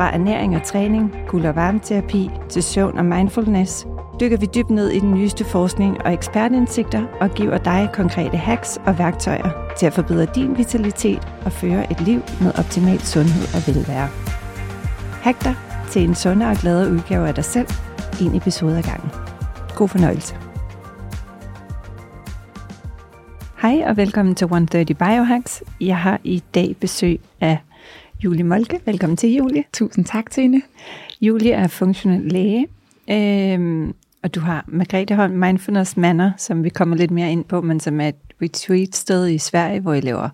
Fra ernæring og træning, kul- og varmeterapi til søvn og mindfulness, dykker vi dybt ned i den nyeste forskning og ekspertindsigter og giver dig konkrete hacks og værktøjer til at forbedre din vitalitet og føre et liv med optimal sundhed og velvære. Hack dig til en sundere og gladere udgave af dig selv, en episode ad gangen. God fornøjelse. Hej og velkommen til 130 Biohacks. Jeg har i dag besøg af Julie Molke. Velkommen til, Julie. Tusind tak, Tine. Julie er funktionel læge, øhm, og du har Margrethe Holm Mindfulness Manor, som vi kommer lidt mere ind på, men som er et retreat-sted i Sverige, hvor I laver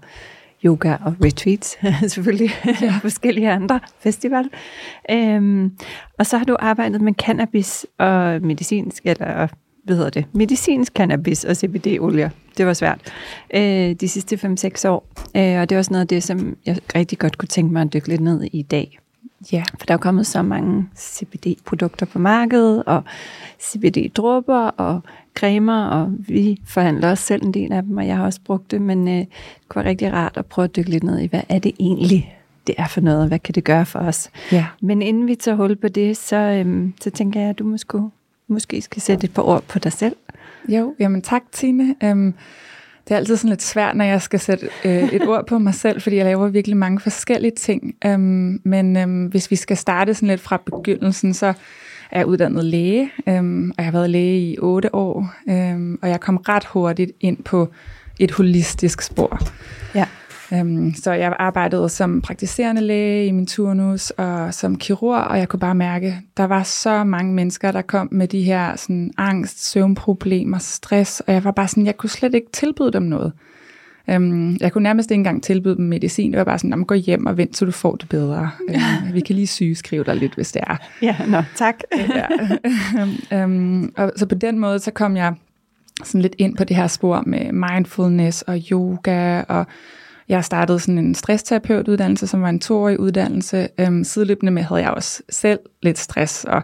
yoga og retreats, selvfølgelig, ja. forskellige andre festival. Øhm, og så har du arbejdet med cannabis og medicinsk, eller hvad hedder det, medicinsk cannabis og CBD-olier. Det var svært. Øh, de sidste 5-6 år. Øh, og det er også noget af det, som jeg rigtig godt kunne tænke mig at dykke lidt ned i i dag. Ja. For der er kommet så mange CBD-produkter på markedet, og CBD-dråber og cremer, og vi forhandler også selv en del af dem, og jeg har også brugt det, men øh, det kunne være rigtig rart at prøve at dykke lidt ned i, hvad er det egentlig, det er for noget, og hvad kan det gøre for os? Ja. Men inden vi tager hul på det, så, øhm, så tænker jeg, at du måske, måske skal sætte et par ord på dig selv. Jo, jamen tak Tine. Um, det er altid sådan lidt svært, når jeg skal sætte øh, et ord på mig selv, fordi jeg laver virkelig mange forskellige ting. Um, men um, hvis vi skal starte sådan lidt fra begyndelsen, så er jeg uddannet læge, um, og jeg har været læge i otte år, um, og jeg kom ret hurtigt ind på et holistisk spor. Ja. Um, så jeg arbejdede som praktiserende læge i min turnus og som kirurg, og jeg kunne bare mærke, der var så mange mennesker, der kom med de her sådan, angst, søvnproblemer, stress, og jeg var bare sådan, jeg kunne slet ikke tilbyde dem noget. Um, jeg kunne nærmest ikke engang tilbyde dem medicin. Det var bare sådan, gå hjem og vent, så du får det bedre. Um, vi kan lige sygeskrive dig lidt, hvis det er. Ja, nå, tak. ja. um, og så på den måde, så kom jeg sådan lidt ind på det her spor med mindfulness og yoga og jeg startede sådan en stressterapeutuddannelse, som var en toårig uddannelse. Øhm, sideløbende med havde jeg også selv lidt stress, og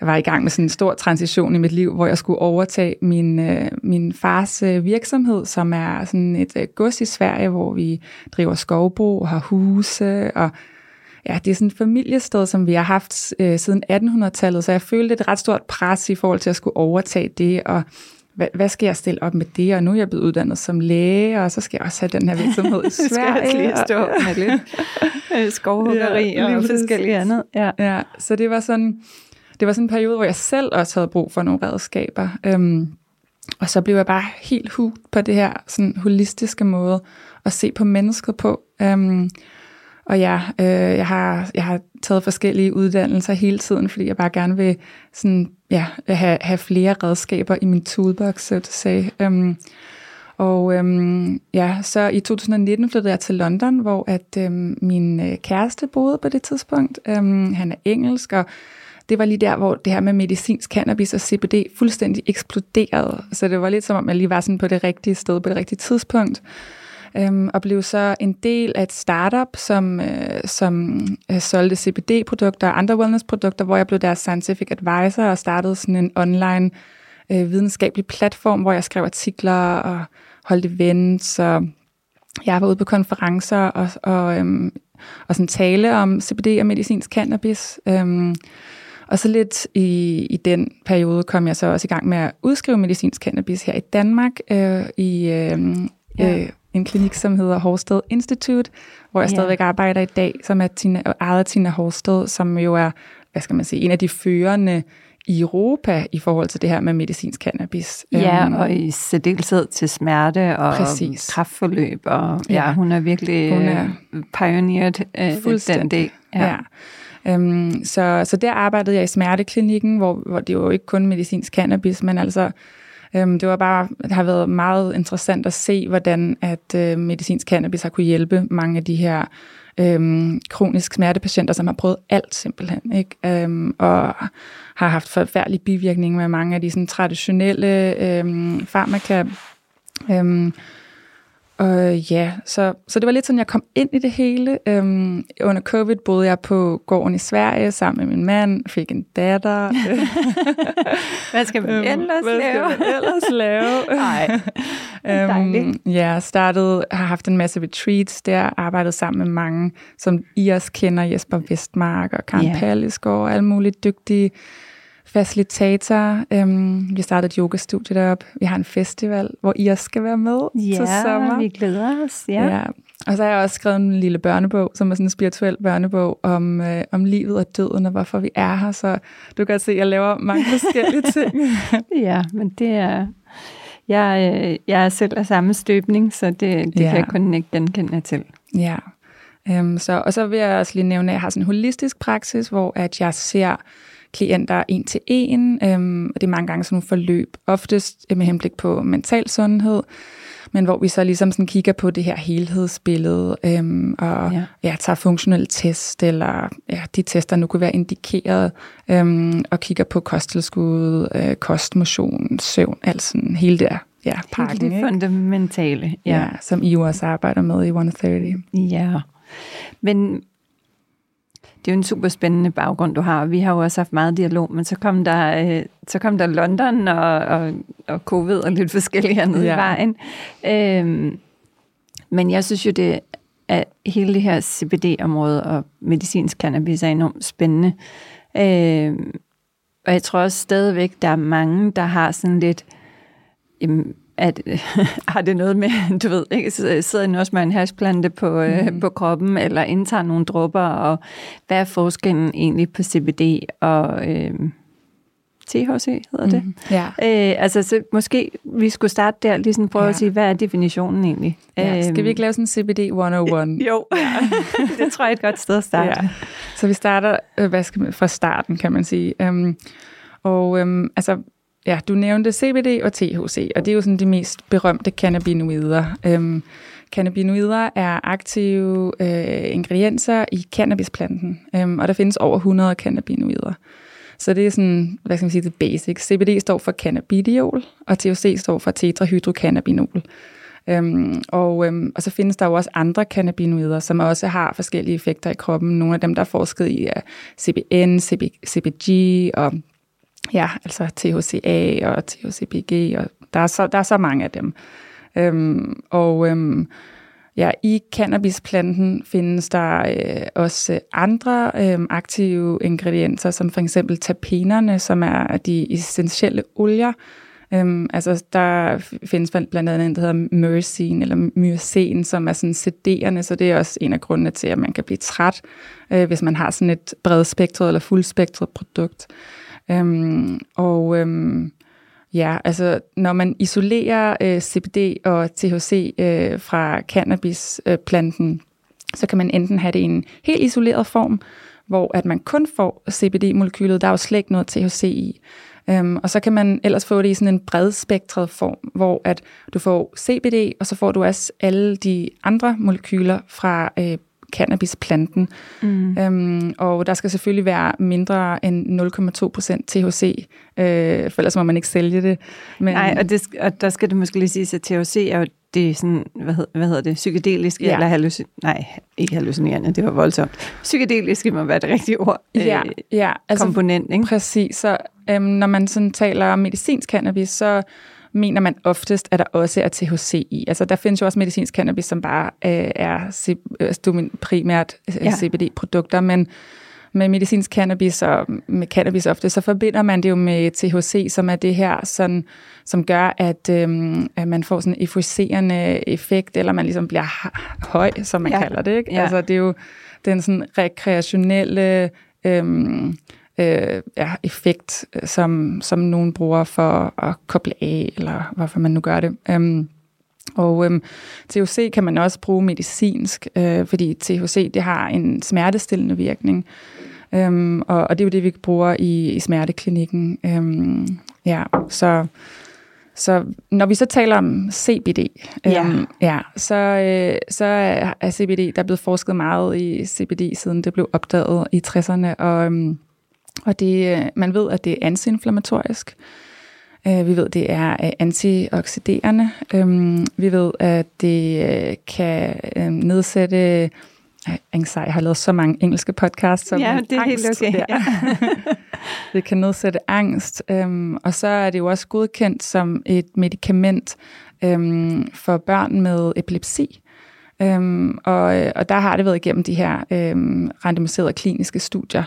jeg var i gang med sådan en stor transition i mit liv, hvor jeg skulle overtage min, øh, min fars øh, virksomhed, som er sådan et øh, gods i Sverige, hvor vi driver skovbrug og har huse, og ja, det er sådan et familiested, som vi har haft øh, siden 1800-tallet, så jeg følte et ret stort pres i forhold til at skulle overtage det, og hvad, hvad skal jeg stille op med det? Og nu er jeg blevet uddannet som læge, og så skal jeg også have den her virksomhed i Sverige. skal jeg lige stå med lidt skovhuggeri ja, og forskellige andet. Ja. ja, så det var sådan, det var sådan en periode, hvor jeg selv også havde brug for nogle redskaber. Øhm, og så blev jeg bare helt hugt på det her sådan holistiske måde at se på mennesket på. Øhm, og ja, øh, jeg, har, jeg har taget forskellige uddannelser hele tiden, fordi jeg bare gerne vil sådan, ja, have, have flere redskaber i min toolbox, så at sige. Øhm, og øhm, ja, så i 2019 flyttede jeg til London, hvor at øhm, min øh, kæreste boede på det tidspunkt. Øhm, han er engelsk, og det var lige der, hvor det her med medicinsk cannabis og CBD fuldstændig eksploderede. Så det var lidt som om, jeg lige var sådan på det rigtige sted på det rigtige tidspunkt øhm, og blev så en del af et startup, som, øh, som øh, solgte CBD-produkter og andre wellness-produkter, hvor jeg blev deres scientific advisor og startede sådan en online øh, videnskabelig platform, hvor jeg skrev artikler og holdt events, og jeg var ude på konferencer og, og, øhm, og sådan tale om CBD og medicinsk cannabis. Øhm, og så lidt i, i den periode kom jeg så også i gang med at udskrive medicinsk cannabis her i Danmark øh, i øh, ja. øh, en klinik, som hedder Horsted Institute, hvor jeg ja. stadigvæk arbejder i dag, som er Tina, ejet Tina Horsted, som jo er, hvad skal man sige, en af de førende i Europa i forhold til det her med medicinsk cannabis. Ja, um, og i særdeleshed til smerte og præcis. kraftforløb. Og, ja, ja, hun er virkelig hun er pioneered uh, den del. Ja. ja. Um, så, så der arbejdede jeg i smerteklinikken, hvor, hvor det jo ikke kun medicinsk cannabis, men altså Øhm, det var bare, det har været meget interessant at se, hvordan at øh, medicinsk cannabis har kunne hjælpe mange af de her øhm, kronisk smertepatienter, som har prøvet alt simpelthen, ikke? Øhm, og har haft forfærdelige bivirkninger med mange af de sådan, traditionelle øhm, farmaka. Øhm, og ja, så, så det var lidt sådan, jeg kom ind i det hele. Øhm, under covid boede jeg på gården i Sverige sammen med min mand, fik en datter. Hvad skal man øhm, ellers Hvad lave? Hvad skal man ellers lave? Nej, øhm, ja, startet, har haft en masse retreats der, arbejdet sammen med mange, som I også kender, Jesper Vestmark og Karen yeah. Perlisgaard, og alle mulige dygtige facilitator. Øhm, vi startede et yogastudie deroppe. Vi har en festival, hvor I også skal være med ja, til sommer. vi glæder os. Ja. ja. Og så har jeg også skrevet en lille børnebog, som er sådan en spirituel børnebog om, øh, om livet og døden, og hvorfor vi er her. Så du kan se, at jeg laver mange forskellige ting. ja, men det er... Jeg, øh, jeg er selv af samme støbning, så det, det ja. kan jeg kun ikke genkende til. Ja. Øhm, så, og så vil jeg også lige nævne, at jeg har sådan en holistisk praksis, hvor at jeg ser klienter en til en, øhm, og det er mange gange sådan nogle forløb, oftest med henblik på mental sundhed, men hvor vi så ligesom sådan kigger på det her helhedsbillede, øhm, og ja. Ja, tager funktionelle test, eller ja, de tester nu kunne være indikeret, øhm, og kigger på kosttilskud, øh, kostmotion, søvn, alt sådan hele det ja, pakken. Helt det fundamentale. Ja. ja, som I også arbejder med i 130. Ja, men det er jo en super spændende baggrund, du har. Vi har jo også haft meget dialog, men så kom der, øh, så kom der London og, og, og covid og lidt forskellige andet ja. i vejen. Øhm, men jeg synes jo, det at hele det her CBD-område og medicinsk cannabis er enormt spændende. Øhm, og jeg tror også stadigvæk, der er mange, der har sådan lidt, jamen, at har det noget med, du ved, ikke, sidder nu også med en hashplante på, mm. på kroppen, eller indtager nogle dråber, og hvad er forskellen egentlig på CBD og øh, THC, hedder det? Mm. Ja. Øh, altså, så måske vi skulle starte der, lige sådan prøve ja. at sige, hvad er definitionen egentlig? Ja, skal vi ikke lave sådan en CBD 101? jo, det tror jeg er et godt sted at starte. Ja. Så vi starter øh, hvad skal man, fra starten, kan man sige. Um, og um, altså, ja, du nævnte CBD og THC, og det er jo sådan de mest berømte cannabinoider. Øhm, cannabinoider er aktive øh, ingredienser i cannabisplanten, øhm, og der findes over 100 cannabinoider. Så det er sådan, hvad skal man sige, det basic. CBD står for cannabidiol, og THC står for tetrahydrocannabinol. Øhm, og, øhm, og så findes der jo også andre cannabinoider, som også har forskellige effekter i kroppen. Nogle af dem, der er forsket i, er CBN, CB, CBG og ja, altså THCA og THCBG, og der er så, der er så mange af dem. Øhm, og øhm, ja, i cannabisplanten findes der øh, også andre øh, aktive ingredienser, som for eksempel terpenerne, som er de essentielle olier. Øhm, altså der findes blandt andet en, der hedder myrcene eller myrcen, som er sådan sederende, så det er også en af grundene til, at man kan blive træt, øh, hvis man har sådan et bredspektret eller fuldspektret produkt. Øhm, og øhm, ja, altså når man isolerer øh, CBD og THC øh, fra cannabisplanten, øh, så kan man enten have det i en helt isoleret form, hvor at man kun får CBD-molekylet, der er jo slet ikke noget THC i. Øhm, og så kan man ellers få det i sådan en bredspektret form, hvor at du får CBD, og så får du også alle de andre molekyler fra øh, cannabisplanten. Mm. Øhm, og der skal selvfølgelig være mindre end 0,2% THC, øh, for ellers må man ikke sælge det. Men, Nej, og, det, og der skal det måske lige sige, at THC er jo det sådan, hvad, hed, hvad hedder det, psykedeliske, ja. eller hallucin... Nej, ikke hallucinerende, det var voldsomt. Psykedeliske må være det rigtige ord. Ja, øh, ja altså, komponent, ikke? Præcis, så øhm, når man sådan taler om medicinsk cannabis, så mener man oftest, at der også er THC i. Altså der findes jo også medicinsk cannabis, som bare øh, er altså, primært øh, ja. CBD-produkter, men med medicinsk cannabis og med cannabis ofte, så forbinder man det jo med THC, som er det her, sådan, som gør, at, øhm, at man får sådan en euforiserende effekt, eller man ligesom bliver høj, som man ja. kalder det. Ikke? Ja. Altså det er jo den sådan rekreationelle øhm, øh, ja, effekt, som, som nogen bruger for at koble af, eller hvorfor man nu gør det. Um, og øhm, THC kan man også bruge medicinsk, øh, fordi THC det har en smertestillende virkning. Øhm, og, og det er jo det, vi bruger i, i smerteklinikken. Øhm, ja, så, så når vi så taler om CBD, ja. øhm, ja, så, øh, så er CBD, der er blevet forsket meget i CBD, siden det blev opdaget i 60'erne, og, øhm, og det, øh, man ved, at det er antiinflammatorisk. Øh, vi ved, det er øh, antioxiderende. Øh, vi ved, at det øh, kan øh, nedsætte. Jeg har lavet så mange engelske podcasts. Som ja, det er angst, helt okay. Ja. det kan nedsætte angst. Øhm, og så er det jo også godkendt som et medicament øhm, for børn med epilepsi. Øhm, og, og der har det været igennem de her øhm, randomiserede kliniske studier,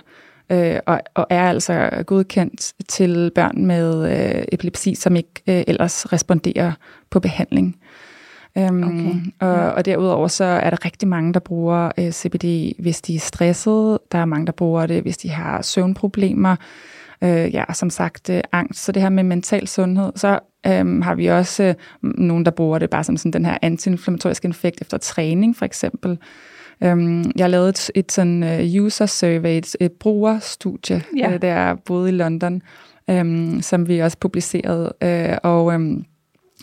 øh, og, og er altså godkendt til børn med øh, epilepsi, som ikke øh, ellers responderer på behandling. Øhm, okay. og, og derudover så er der rigtig mange, der bruger øh, CBD, hvis de er stressede. Der er mange, der bruger det, hvis de har søvnproblemer. Øh, ja, som sagt, øh, angst. Så det her med mental sundhed. Så øh, har vi også øh, nogen, der bruger det bare som sådan den her antiinflammatoriske effekt efter træning, for eksempel. Øhm, jeg lavet et, et sådan uh, user survey, et, et brugerstudie, ja. øh, der boede i London, øhm, som vi også publicerede. Øh, og, øhm,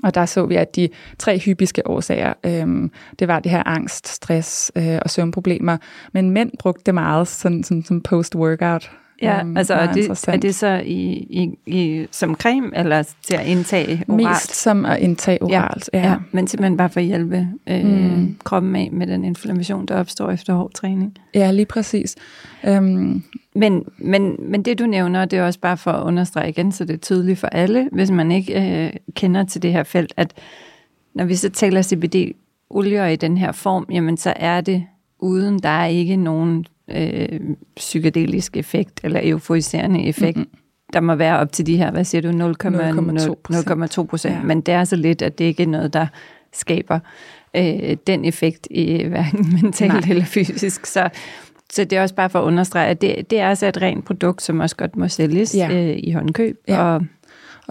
og der så vi, at de tre hyppigste årsager, øhm, det var det her angst, stress øh, og søvnproblemer. Men mænd brugte det meget sådan, sådan, som post-workout. Ja, um, altså er det, er det så i, i, i, som creme, eller til at indtage oralt? Mest som at indtage oralt, ja. ja. ja men simpelthen bare for at hjælpe øh, mm. kroppen af med den inflammation, der opstår efter hård træning. Ja, lige præcis. Um, men, men, men det du nævner, det er også bare for at understrege igen, så det er tydeligt for alle, hvis man ikke øh, kender til det her felt, at når vi så taler CBD-olier i den her form, jamen så er det uden, der er ikke nogen øh, psykedelisk effekt eller euforiserende effekt. Mm-hmm. Der må være op til de her, hvad siger du, 0,2 procent. Ja. Men det er så lidt, at det ikke er noget, der skaber øh, den effekt i hverken mentalt Nej. eller fysisk. Så, så det er også bare for at understrege, at det, det er altså et rent produkt, som også godt må sælges ja. øh, i håndkøb. Ja. Og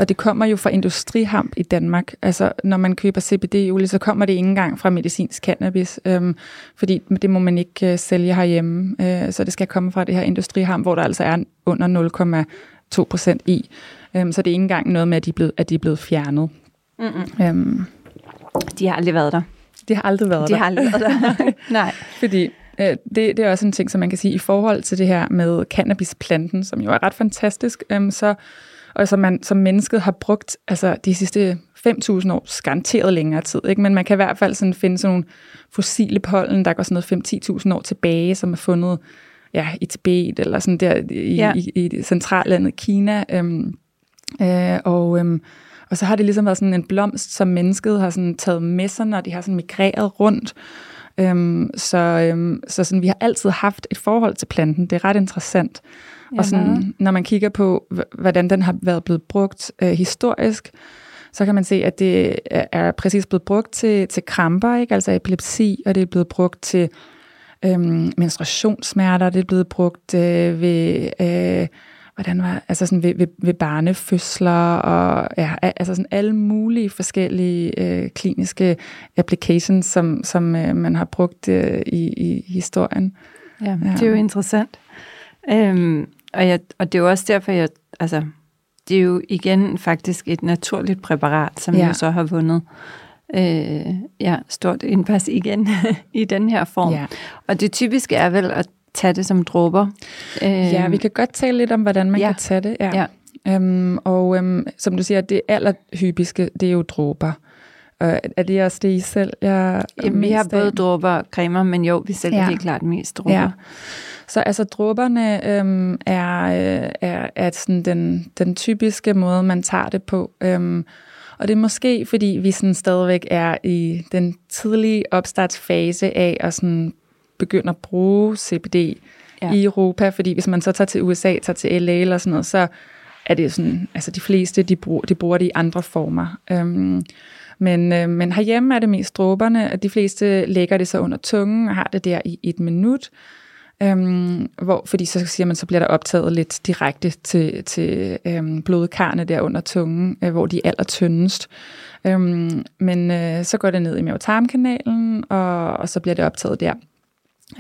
og det kommer jo fra industrihamp i Danmark. Altså, når man køber CBD-olie, så kommer det ikke engang fra medicinsk cannabis, øhm, fordi det må man ikke øh, sælge herhjemme. Øh, så det skal komme fra det her industrihamp, hvor der altså er under 0,2 procent i. Øhm, så det er ikke engang noget med, at de er blevet, at de er blevet fjernet. Mm-hmm. Øhm, de har aldrig været der. De har aldrig været de der. De har aldrig været der. Nej. Fordi øh, det, det er også en ting, som man kan sige, i forhold til det her med cannabisplanten, som jo er ret fantastisk, øhm, så og som man som mennesket har brugt altså, de sidste 5.000 år, garanteret længere tid. Ikke? Men man kan i hvert fald sådan finde sådan nogle fossile pollen, der går sådan noget 5-10.000 år tilbage, som er fundet ja, i Tibet eller sådan der i, ja. i, i, centrallandet Kina. Øhm, øh, og, øhm, og så har det ligesom været sådan en blomst, som mennesket har sådan taget med sig, når de har sådan migreret rundt. Øhm, så øhm, så sådan, vi har altid haft et forhold til planten. Det er ret interessant. Og sådan, når man kigger på, hvordan den har været blevet brugt øh, historisk, så kan man se, at det er præcis blevet brugt til, til kramper, ikke? altså epilepsi, og det er blevet brugt til øhm, menstruationssmerter, det er blevet brugt øh, ved, øh, hvordan var, altså sådan ved, ved, ved barnefødsler, og ja, altså sådan alle mulige forskellige øh, kliniske applications, som, som øh, man har brugt øh, i, i historien. Ja, ja, det er jo interessant. Øhm, og, jeg, og det er jo også derfor, jeg, altså, det er jo igen faktisk et naturligt præparat, som ja. jo så har vundet øh, ja, stort indpas igen i den her form. Ja. Og det typiske er vel at tage det som dråber. Øh, ja, vi kan godt tale lidt om, hvordan man ja. kan tage det. Ja. ja. Øhm, og øhm, som du siger, det allerhypigste, det er jo dråber. Og er det også det, I selv? Jeg Jamen, vi har både dråber og cremer, men jo, vi sælger ja. helt klart mest dråber. Ja. Så altså dråberne øhm, er, øh, er, er sådan den, den typiske måde, man tager det på. Øhm, og det er måske, fordi vi sådan stadigvæk er i den tidlige opstartsfase af at sådan begynde at bruge CBD ja. i Europa. Fordi hvis man så tager til USA, tager til LA eller sådan noget, så er det sådan, altså de fleste, de bruger, de bruger det i andre former. Øhm, men, øh, men herhjemme er det mest dråberne, at de fleste lægger det så under tungen og har det der i et minut. Øhm, hvor, fordi så siger man, så bliver der optaget lidt direkte til, til øhm, blodkarne der under tungen, øh, hvor de er allertyndest. Øhm, men øh, så går det ned i mavetarmkanalen, og, og så bliver det optaget der.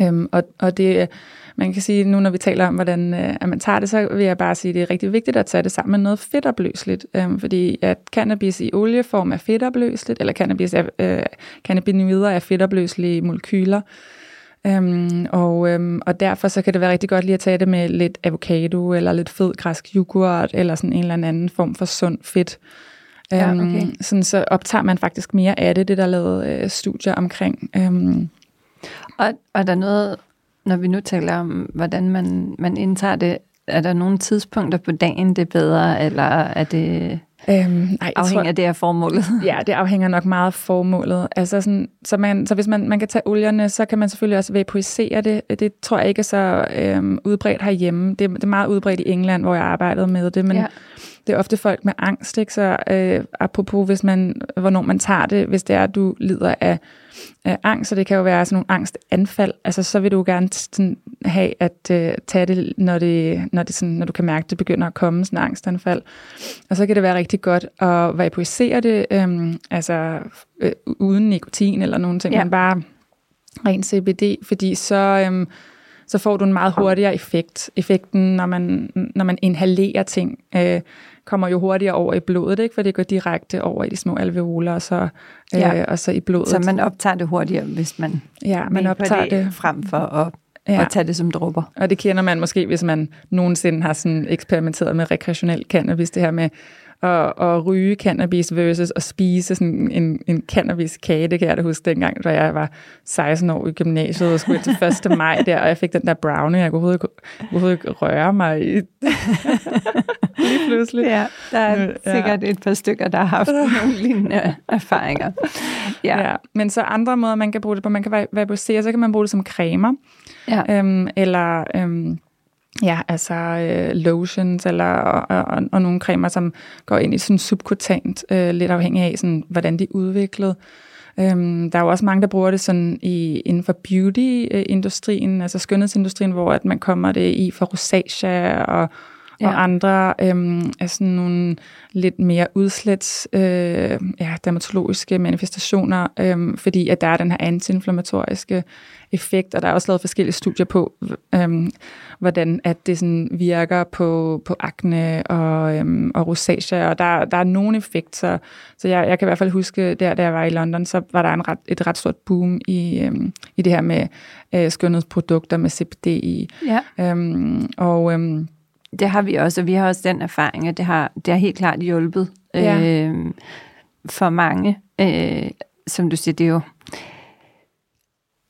Øhm, og, og det, man kan sige, nu når vi taler om, hvordan øh, at man tager det, så vil jeg bare sige, at det er rigtig vigtigt at tage det sammen med noget fedtopløseligt. Øhm, fordi at cannabis i olieform er fedtopløseligt, eller cannabis er, øh, cannabinoider er fedtopløselige molekyler. Øhm, og, øhm, og derfor så kan det være rigtig godt lige at tage det med lidt avocado, eller lidt fed græsk yoghurt, eller sådan en eller anden form for sund fedt. Ja, okay. Øhm, sådan så optager man faktisk mere af det, det der er lavet øh, studier omkring. Øhm, Og, og der er noget, når vi nu taler om, hvordan man, man indtager det, er der nogle tidspunkter på dagen, det er bedre, eller er det øhm, nej, jeg afhængig af det her formålet? Ja, det afhænger nok meget af formålet. Altså sådan, så, man, så hvis man, man kan tage olierne, så kan man selvfølgelig også vaporisere det. Det tror jeg ikke er så øhm, udbredt herhjemme. Det, det er meget udbredt i England, hvor jeg arbejdede med det, men Ja. Det er ofte folk med angst. Ikke? Så øh, apropos, hvis man, hvornår man tager det, hvis det er, at du lider af, af angst, så det kan jo være sådan nogle angstanfald, altså så vil du gerne sådan have at øh, tage det, når, det, når, det sådan, når du kan mærke, at det begynder at komme sådan en angstanfald. Og så kan det være rigtig godt at vaporisere det, øhm, altså øh, uden nikotin eller nogen ting, ja. men bare ren CBD, fordi så, øhm, så får du en meget hurtigere effekt. Effekten, når man, når man inhalerer ting, øh, kommer jo hurtigere over i blodet, ikke? for det går direkte over i de små alveoler, og så, øh, Ja. og så i blodet. Så man optager det hurtigere, hvis man, ja, man optager det. frem for at, Ja. at tage det som dråber. Og det kender man måske, hvis man nogensinde har sådan eksperimenteret med rekreationel cannabis, det her med at, at ryge cannabis versus at spise sådan en, en cannabis-kage. Det kan jeg da huske dengang, da jeg var 16 år i gymnasiet og skulle til 1. maj der, og jeg fik den der brownie, jeg kunne overhovedet, ikke- overhovedet ikke røre mig i. Lige pludselig. Ja, der er ja. sikkert et par stykker, der har haft nogle lignende erfaringer. Ja, Ja. Men så andre måder, man kan bruge det på, man kan va- vaporisere, så kan man bruge det som cremer, ja. øhm, eller øhm, ja, altså øh, lotions, eller, og, og, og, nogle cremer, som går ind i sådan subkutant, øh, lidt afhængig af, sådan, hvordan de er udviklet. Øhm, der er jo også mange, der bruger det sådan i, inden for beauty-industrien, øh, altså skønhedsindustrien, hvor at man kommer det i for rosacea og, Ja. og andre øhm, er sådan nogle lidt mere udslets øh, ja, dermatologiske manifestationer, øhm, fordi at der er den her antiinflammatoriske effekt, og der er også lavet forskellige studier på, øhm, hvordan at det sådan virker på, på akne og, øhm, og rosacea, og der, der er nogen effekt, så, så jeg, jeg kan i hvert fald huske, der da jeg var i London, så var der en ret, et ret stort boom i, øhm, i det her med øh, skønhedsprodukter med CBD i. ja. Øhm, og øhm, Det har vi også, og vi har også den erfaring, at det har, det har helt klart hjulpet Ja. øh, for mange. Øh, som du siger, det er jo...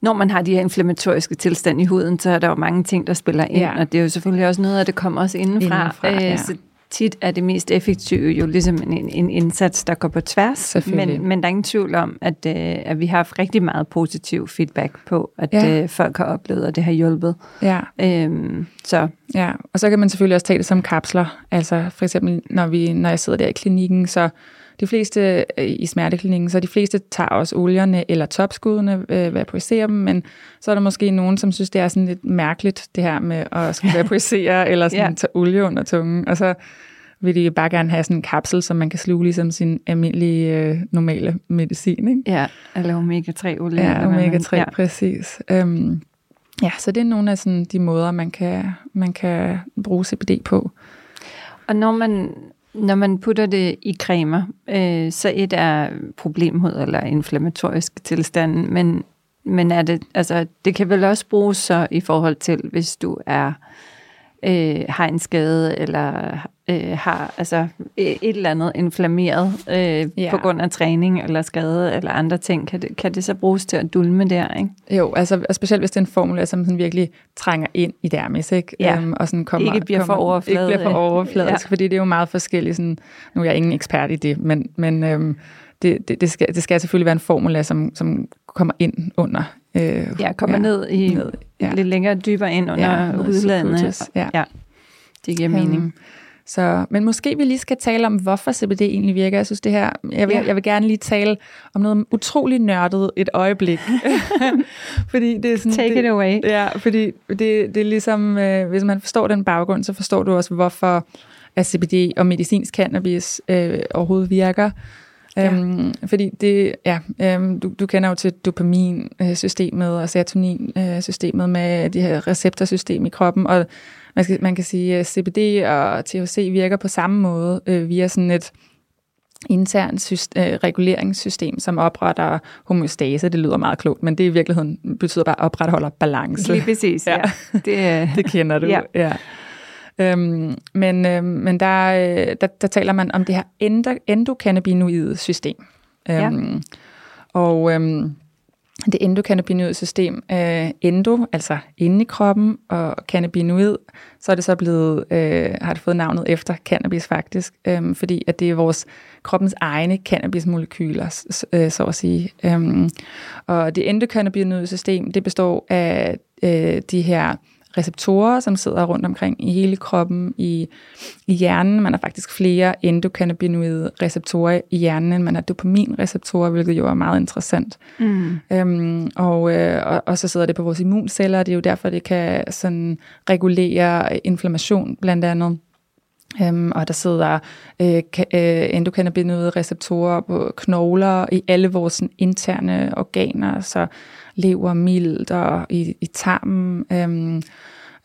Når man har de her inflammatoriske tilstand i huden, så er der jo mange ting, der spiller ind, Ja. og det er jo selvfølgelig også noget af det kommer også indenfra. Indenfra, ja. Øh, så tit er det mest effektive jo ligesom en, en indsats, der går på tværs. Men, men der er ingen tvivl om, at, øh, at vi har haft rigtig meget positiv feedback på, at Ja. øh, folk har oplevet, at det har hjulpet. ja, Øhm, så Ja, og så kan man selvfølgelig også tage det som kapsler. Altså for eksempel, når, vi, når jeg sidder der i klinikken, så de fleste øh, i smerteklinikken, så de fleste tager også olierne eller topskuddene, øh, vaporiserer dem, men så er der måske nogen, som synes, det er sådan lidt mærkeligt, det her med at skulle vaporisere eller sådan Ja. tage olie under tungen, og så vil de bare gerne have sådan en kapsel, som man kan sluge ligesom sin almindelige, øh, normale medicin, ikke? ja, eller omega-3-olie. Ja, eller hvad man- omega-3, ja. præcis. Øhm, ja, så det er nogle af sådan, de måder, man kan, man kan bruge CBD på. Og når man, når man putter det i cremer, øh, så et er problemhud eller inflammatorisk tilstand, men, men er det, altså, det kan vel også bruges så i forhold til, hvis du er øh, har en skade, eller øh, har altså, et eller andet inflammeret øh, Ja. på grund af træning eller skade eller andre ting, kan det, kan det så bruges til at dulme der, ikke? Jo, altså specielt hvis det er en formula, som sådan virkelig trænger ind i dermis, ikke? Ja. Øhm, og sådan kommer, Ikke bliver for kommer, overflade- Ikke bliver for overfladisk, ja. fordi det er jo meget forskelligt. Sådan, nu er jeg ingen ekspert i det, men, men øhm, det, det, det, skal, det skal selvfølgelig være en formula, som, som kommer ind under. Øh, Ja, kommer ja. ned i ned, ja. lidt længere dybere ind under Ja, udlandet. ja. ja, det giver mening. Øhm, Så, men måske vi lige skal tale om, hvorfor CBD egentlig virker. Jeg synes det her, jeg vil, Ja. jeg vil gerne lige tale om noget utrolig nørdet et øjeblik. fordi det er sådan, Take det, it away. Ja, fordi det, det er ligesom, øh, hvis man forstår den baggrund, så forstår du også, hvorfor at CBD og medicinsk cannabis øh, overhovedet virker. Ja. Øhm, fordi det, ja, øhm, du, du kender jo til dopaminsystemet og serotoninsystemet med de her receptorsystem i kroppen, og man, skal, man kan sige, at CBD og THC virker på samme måde øh, via sådan et internt øh, reguleringssystem, som opretter homeostase. Det lyder meget klogt, men det i virkeligheden betyder bare opretholder balance. Lige præcis, ja. Ja. Det, er- Det kender du, Ja. ja. Ja. Øhm, men øhm, men der, øh, der, der taler man om det her endo, endokannabinoide system. Ja. Øhm, og øhm, det endokannabinoide system, øh, endo, altså inde i kroppen, og cannabinoid, så er det så blevet, øh, har det fået navnet efter cannabis faktisk, øh, fordi at det er vores kroppens egne cannabismolekyler, øh, så at sige. Øhm, og det endokannabinoide system, det består af øh, de her receptorer, som sidder rundt omkring i hele kroppen, i, i hjernen. Man har faktisk flere endokannabinoide receptorer i hjernen, end man har dopaminreceptorer, hvilket jo er meget interessant. mm. Øhm, og, øh, og, og så sidder det på vores immunceller, det er jo derfor, det kan sådan regulere inflammation blandt andet. Øhm, og der sidder øh, øh, endokannabinoide receptorer på knogler i alle vores sådan, interne organer, så lever, mildt og i, i tarmen, øhm,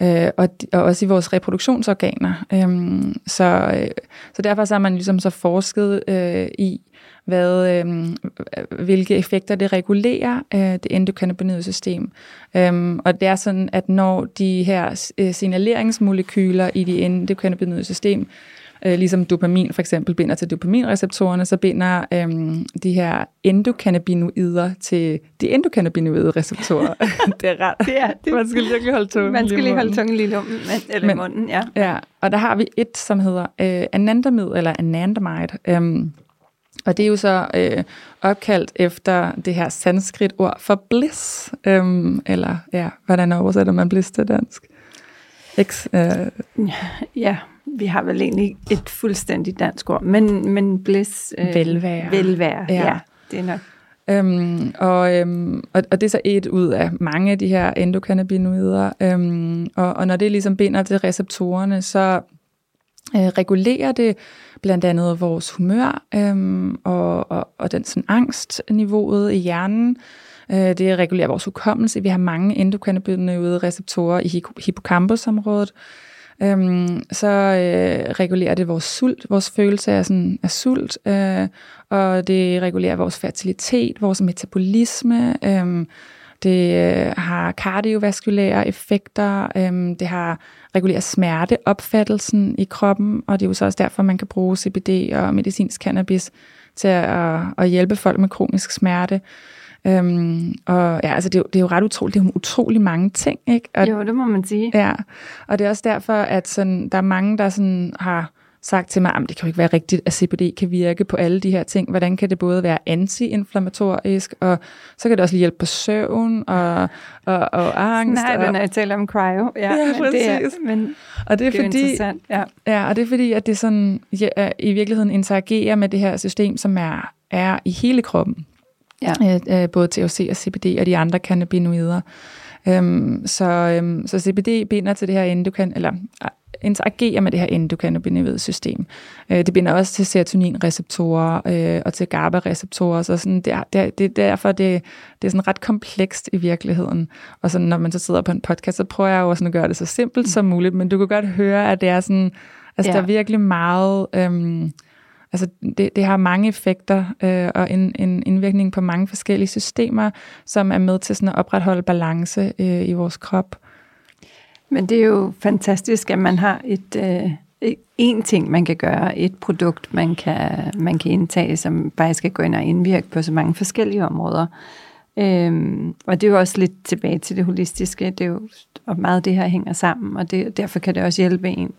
øh, og, og også i vores reproduktionsorganer. Øhm, så, øh, så derfor så har man ligesom så forsket øh, i, hvad, øh, hvilke effekter det regulerer, øh, det endokannabinoide system. Øhm, og det er sådan, at når de her øh, signaleringsmolekyler i det endokannabinoide system, øh, ligesom dopamin for eksempel binder til dopaminreceptorerne, så binder øhm, de her endokannabinoider til de endokannabinoide receptorer. det er ret. Det er det. Man skal virkelig holde tungen Man skal lige holde munden. tungen lige i men, eller men, i munden, ja. Ja, og der har vi et, som hedder øh, anandamid, eller anandamide. Øhm, og det er jo så øh, opkaldt efter det her sanskrit ord for bliss. Øhm, eller ja, hvordan oversætter man bliss til dansk? X, øh, Ja, vi har vel egentlig et fuldstændigt dansk ord, men, men bliss... Øh, Velvære. Velvære, ja. Ja. Det er nok. Øhm, og, øhm, og, og det er så et ud af mange af de her endokannabinoider. Øhm, og, og når det ligesom binder til receptorerne, så øh, regulerer det blandt andet vores humør øhm, og, og, og den sådan angstniveauet i hjernen. Øh, det regulerer vores hukommelse. Vi har mange endokannabinoide receptorer i hippo- hippocampusområdet. Øhm, så øh, regulerer det vores sult, vores følelse af, sådan, af sult, øh, og det regulerer vores fertilitet, vores metabolisme, øh, det øh, har kardiovaskulære effekter, øh, det har regulerer smerteopfattelsen i kroppen, og det er jo så også derfor, man kan bruge CBD og medicinsk cannabis til at, at hjælpe folk med kronisk smerte. Øhm, og ja, altså det, er jo- det er jo ret utroligt. Det er jo utrolig mange ting, ikke? Og, Jo, det må man sige. Ja, og det er også derfor, at sådan, der er mange, der sådan har sagt til mig, at det kan jo ikke være rigtigt, at CBD kan virke på alle de her ting. Hvordan kan det både være antiinflammatorisk, og så kan det også lige hjælpe på søvn og, og, og angst. Nej, og, når jeg taler om cryo. Ja, Ja, men det er, men og det er det er fordi, interessant. Ja. Ja, og det er fordi, at det sådan, ja, i virkeligheden interagerer med det her system, som er, er i hele kroppen. Ja. Øh, øh, både THC og CBD og de andre cannabinoider. Øhm, så, øhm, så CBD binder til det her endokan, eller øh, interagerer med det her endokannabinoide system. Øh, det binder også til serotoninreceptorer øh, og til GABA-receptorer, så sådan, det, er, det, det er derfor, det, det er sådan ret komplekst i virkeligheden. Og så når man så sidder på en podcast, så prøver jeg jo også at gøre det så simpelt som muligt, men du kan godt høre, at det er sådan, altså Ja. der er virkelig meget... Øhm, Altså, det, det har mange effekter øh, og en, en indvirkning på mange forskellige systemer, som er med til sådan at opretholde balance øh, i vores krop. Men det er jo fantastisk, at man har et øh, en ting, man kan gøre, et produkt, man kan, man kan indtage, som faktisk skal gå ind og indvirke på så mange forskellige områder. Øhm, og det er jo også lidt tilbage til det holistiske, det er jo, og meget af det her hænger sammen, og det, derfor kan det også hjælpe en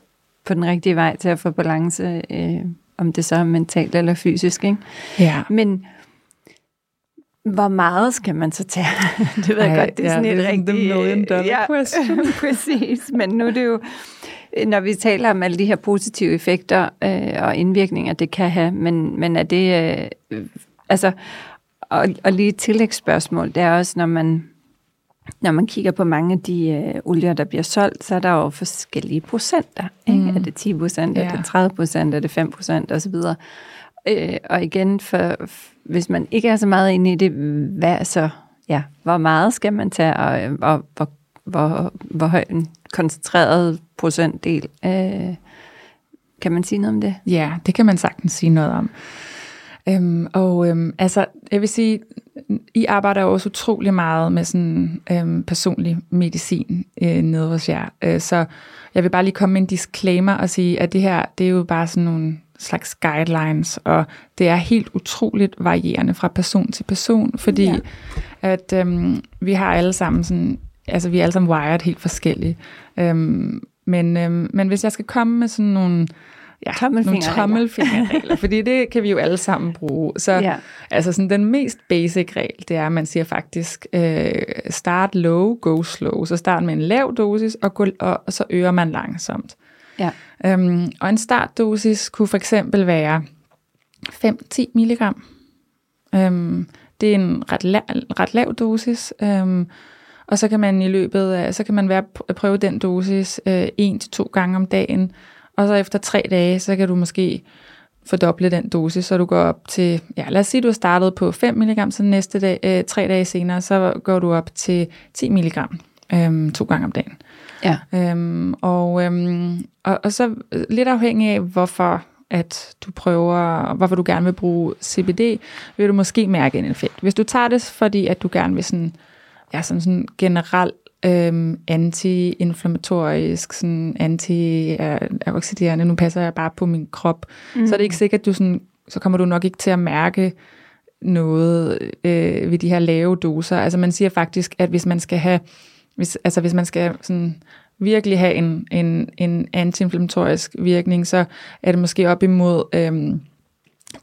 på den rigtige vej til at få balance, øh, om det så er mentalt eller fysisk. Ikke? Ja. Men hvor meget skal man så tage? det ved jeg Ej, godt, det er ja, sådan et er sådan rigtig... the million dollar question. præcis, men nu er det jo... når vi taler om alle de her positive effekter øh, og indvirkninger, det kan have, men, men er det, øh, altså, og, og lige et tillægsspørgsmål, det er også, når man, når man kigger på mange af de øh, olier, der bliver solgt, så er der jo forskellige procenter. Ikke? Mm. Er det 10 procent, ja. er det 30 procent, er det 5 procent osv.? Øh, og igen, for, hvis man ikke er så meget inde i det, hvad så, ja, hvor meget skal man tage, og, og hvor, hvor, hvor høj en koncentreret procentdel, øh, kan man sige noget om det? Ja, det kan man sagtens sige noget om. Øhm, og øhm, altså, jeg vil sige, I arbejder jo også utrolig meget med sådan øhm, personlig medicin øh, nede hos jer. Øh, så jeg vil bare lige komme med en disclaimer og sige, at det her, det er jo bare sådan nogle slags guidelines, og det er helt utroligt varierende fra person til person, fordi ja. at øhm, vi har alle sammen sådan, altså vi er alle sammen wired helt forskellige. Øhm, men, øhm, men hvis jeg skal komme med sådan nogle ja, nogle tommelfingerregler, fordi det kan vi jo alle sammen bruge. Så ja. altså sådan, den mest basic regel, det er, at man siger faktisk, øh, start low, go slow. Så start med en lav dosis, og, gå, og, og så øger man langsomt. Ja. Øhm, og en startdosis kunne for eksempel være 5-10 milligram. Øhm, det er en ret, la- ret lav dosis, øhm, og så kan man i løbet af, så kan man være, prøve den dosis øh, en til to gange om dagen, og så efter tre dage, så kan du måske fordoble den dosis, så du går op til, ja lad os sige, du har startet på 5 mg, så næste dag, øh, tre dage senere, så går du op til 10 mg øh, to gange om dagen. Ja. Øhm, og, øhm, og, og så lidt afhængig af, hvorfor at du prøver, hvorfor du gerne vil bruge CBD, vil du måske mærke en effekt. Hvis du tager det, fordi at du gerne vil sådan, ja, sådan, sådan generelt øhm, anti-inflammatorisk, sådan anti-oxiderende, nu passer jeg bare på min krop, mm. så er det ikke sikkert, at du sådan, så kommer du nok ikke til at mærke noget øh, ved de her lave doser. Altså man siger faktisk, at hvis man skal have, hvis, altså hvis man skal sådan virkelig have en, en, en antiinflammatorisk virkning, så er det måske op imod øhm,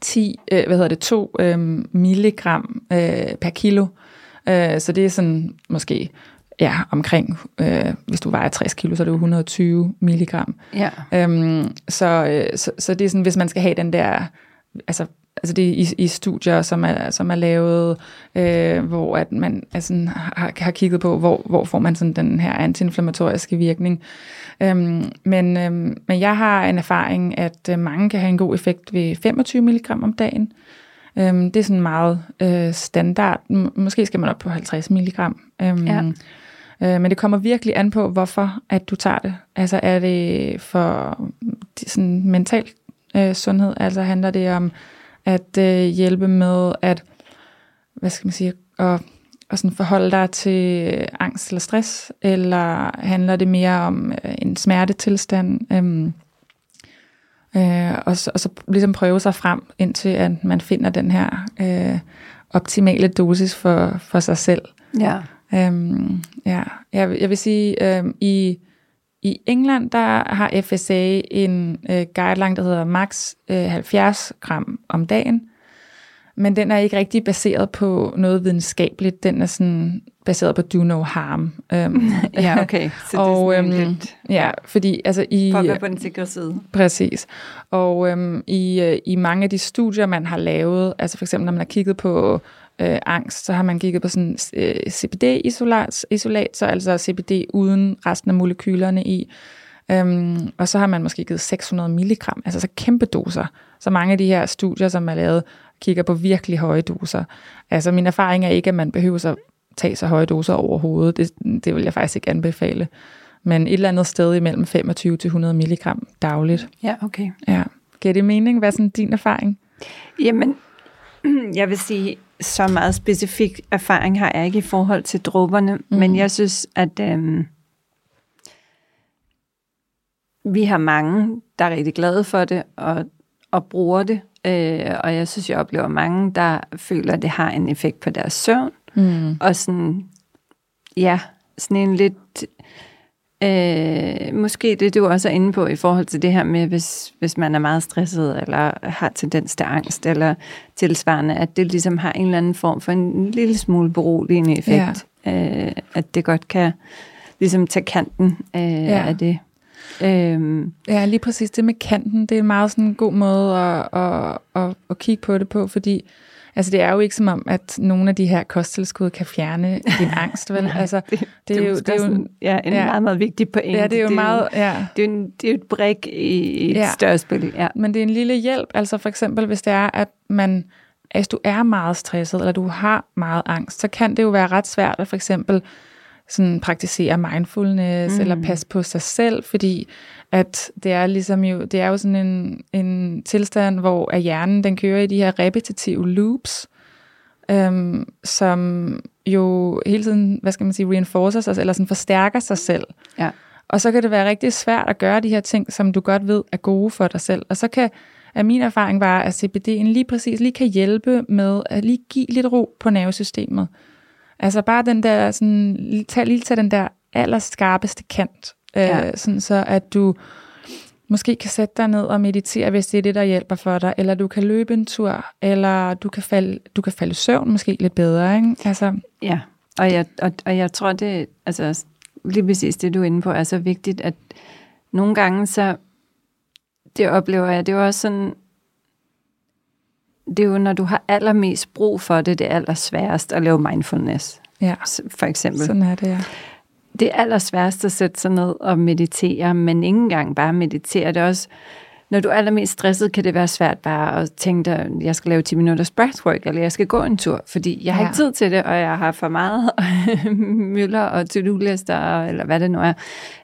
10, øh, hvad hedder det, 2 øhm, milligram øh, per kilo. Øh, så det er sådan måske ja, omkring, øh, hvis du vejer 60 kilo, så er det jo 120 milligram. Ja. Øhm, så, øh, så, så det er sådan, hvis man skal have den der, altså, altså det er i, i studier, som er, som er lavet, øh, hvor at man altså, har, har kigget på, hvor, hvor får man sådan den her antiinflammatoriske virkning. Øhm, men, øhm, men jeg har en erfaring, at øh, mange kan have en god effekt ved 25 milligram om dagen. Øhm, det er sådan meget øh, standard. M- måske skal man op på 50 milligram. Øhm, ja. Øh, men det kommer virkelig an på, hvorfor at du tager det. Altså er det for sådan mental øh, sundhed? Altså handler det om at øh, hjælpe med at, hvad skal man sige, at, at sådan forholde dig til angst eller stress? Eller handler det mere om øh, en smertetilstand? Øh, øh, og, så, og så ligesom prøve sig frem, indtil at man finder den her øh, optimale dosis for, for sig selv. Ja. Øhm, ja, jeg, jeg vil sige, øhm, i, i England, der har FSA en øh, guideline, der hedder max øh, 70 gram om dagen, men den er ikke rigtig baseret på noget videnskabeligt. Den er sådan baseret på do no harm. Øhm, ja, okay. Så og, det er sådan øhm, lidt... Ja, fordi altså i... For på den sikre side. Præcis. Og øhm, i, øh, i mange af de studier, man har lavet, altså for eksempel når man har kigget på øh, angst, så har man kigget på sådan øh, CBD-isolat, isolat, så altså CBD uden resten af molekylerne i. Øhm, og så har man måske givet 600 milligram, altså så kæmpe doser. Så mange af de her studier, som er lavet, kigger på virkelig høje doser. Altså min erfaring er ikke, at man behøver at tage så høje doser overhovedet. Det, det vil jeg faktisk ikke anbefale. Men et eller andet sted imellem 25 til 100 milligram dagligt. Ja, okay. Ja. Giver det mening? Hvad er sådan din erfaring? Jamen, jeg vil sige, så meget specifik erfaring har jeg ikke i forhold til dråberne, mm. men jeg synes, at øhm, vi har mange, der er rigtig glade for det og, og bruger det. Øh, og jeg synes, jeg oplever mange, der føler, at det har en effekt på deres søvn. Mm. Og sådan, ja, sådan en lidt Øh, måske det, du også er inde på i forhold til det her med, hvis, hvis man er meget stresset, eller har tendens til angst, eller tilsvarende, at det ligesom har en eller anden form for en lille smule beroligende effekt. Ja. Øh, at det godt kan ligesom tage kanten øh, ja. af det. Øhm, Ja, lige præcis det med kanten, det er en meget sådan en god måde at, at, at, at kigge på det på, fordi altså det er jo ikke som om, at nogle af de her kosttilskud kan fjerne din angst, vel? Altså, det, det, er jo, det er jo sådan, ja, en ja. meget, meget vigtig pointe. ja, det er jo meget, ja. Det er, jo en, det er jo et brik i et ja. større spil. Ja. Men det er en lille hjælp, altså for eksempel, hvis det er, at man, hvis du er meget stresset, eller du har meget angst, så kan det jo være ret svært at for eksempel sådan praktisere mindfulness, mm. eller passe på sig selv, fordi at det er ligesom jo, det er jo sådan en, en tilstand, hvor at hjernen, den kører i de her repetitive loops, øhm, som jo hele tiden, hvad skal man sige, reinforcer sig, eller sådan forstærker sig selv. Ja. Og så kan det være rigtig svært at gøre de her ting, som du godt ved er gode for dig selv. Og så kan, er min erfaring bare, at CBD'en lige præcis lige kan hjælpe med at lige give lidt ro på nervesystemet. Altså bare den der, sådan, tag, lige tage den der allerskarpeste kant, øh, Ja. sådan så at du måske kan sætte dig ned og meditere, hvis det er det, der hjælper for dig, eller du kan løbe en tur, eller du kan falde, du kan falde i søvn måske lidt bedre, ikke? Altså, Ja, og jeg, og, og jeg tror, det altså lige præcis det, du er inde på, er så vigtigt, at nogle gange så, det oplever jeg, det er jo også sådan, det er jo, når du har allermest brug for det, det er allersværest at lave mindfulness, ja, for eksempel. sådan er det, ja. Det er allersværest at sætte sig ned og meditere, men ikke engang bare meditere. Det er også, når du er allermest stresset, kan det være svært bare at tænke dig, jeg skal lave 10 minutters breathwork, eller jeg skal gå en tur, fordi jeg har Ja. ikke tid til det, og jeg har for meget møller og to-do-lister, eller hvad det nu er.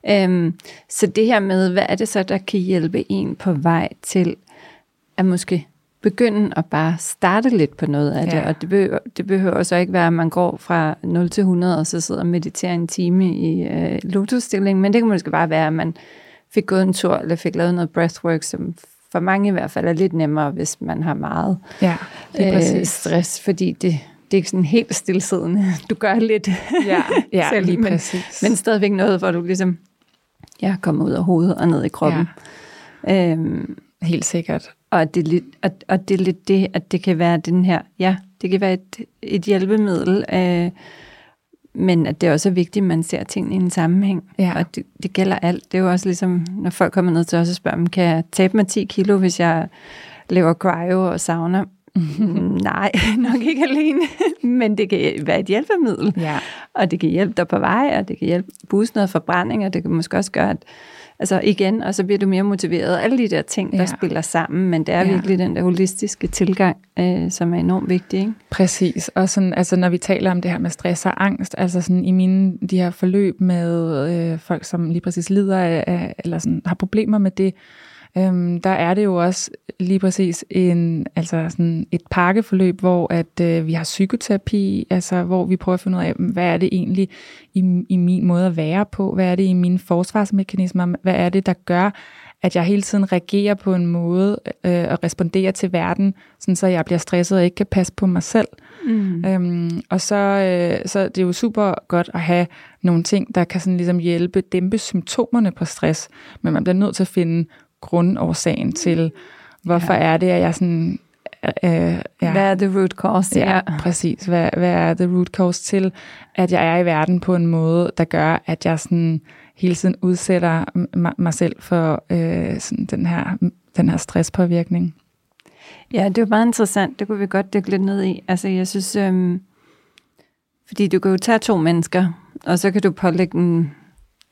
Øhm, så det her med, hvad er det så, der kan hjælpe en på vej til at måske begynde at bare starte lidt på noget af det, Ja. og det behøver, det behøver så ikke være, at man går fra 0 til 100, og så sidder og mediterer en time i øh, lotusstilling, men det kan måske bare være, at man fik gået en tur, eller fik lavet noget breathwork, som for mange i hvert fald er lidt nemmere, hvis man har meget Ja, det er øh, stress, fordi det, det er ikke sådan helt stillesiddende. Du gør lidt Ja, ja selv, lige men- præcis. men stadigvæk noget, hvor du ligesom ja, kommer ud af hovedet og ned i kroppen. Ja. Øhm, Helt sikkert. Og, at det, lidt, og, og det er lidt det, at det kan være den her, ja, det kan være et, et hjælpemiddel, øh, men at det også er vigtigt, at man ser tingene i en sammenhæng. Ja. Og det, det gælder alt. Det er jo også ligesom, når folk kommer ned til os og spørger, dem, kan jeg tabe mig 10 kilo, hvis jeg laver cryo og sauna? Nej, nok ikke alene, men det kan være et hjælpemiddel. Ja, Og det kan hjælpe dig på vej, og det kan hjælpe booste noget forbrænding, og det kan måske også gøre, at altså igen, og så bliver du mere motiveret. Alle de der ting, der Ja. spiller sammen, men det er Ja. ja. virkelig den der holistiske tilgang, øh, som er enormt vigtig. Ikke? præcis. Og sådan, altså, når vi taler om det her med stress og angst, altså sådan i mine de her forløb med øh, folk, som lige præcis lider af, af eller sådan, har problemer med det, øhm, der er det jo også lige præcis en, altså sådan et pakkeforløb, hvor at øh, vi har psykoterapi, altså hvor vi prøver at finde ud af, hvad er det egentlig i, i min måde at være på, hvad er det i mine forsvarsmekanismer, hvad er det, der gør, at jeg hele tiden reagerer på en måde øh, og responderer til verden, sådan så jeg bliver stresset og ikke kan passe på mig selv. Mm. Øhm, og så, øh, så det er jo super godt at have nogle ting, der kan sådan ligesom hjælpe, dæmpe symptomerne på stress, men man bliver nødt til at finde grundårsagen til, hvorfor ja. er det, at jeg sådan... Øh, ja, Hvad er the root cause? Ja, præcis. Hvad, hvad er the root cause til, at jeg er i verden på en måde, der gør, at jeg sådan hele tiden udsætter mig selv for øh, sådan den, her, den her stresspåvirkning. Ja, det er meget interessant. Det kunne vi godt dykke lidt ned i. Altså, jeg synes, øhm, fordi du kan jo tage to mennesker, og så kan du pålægge dem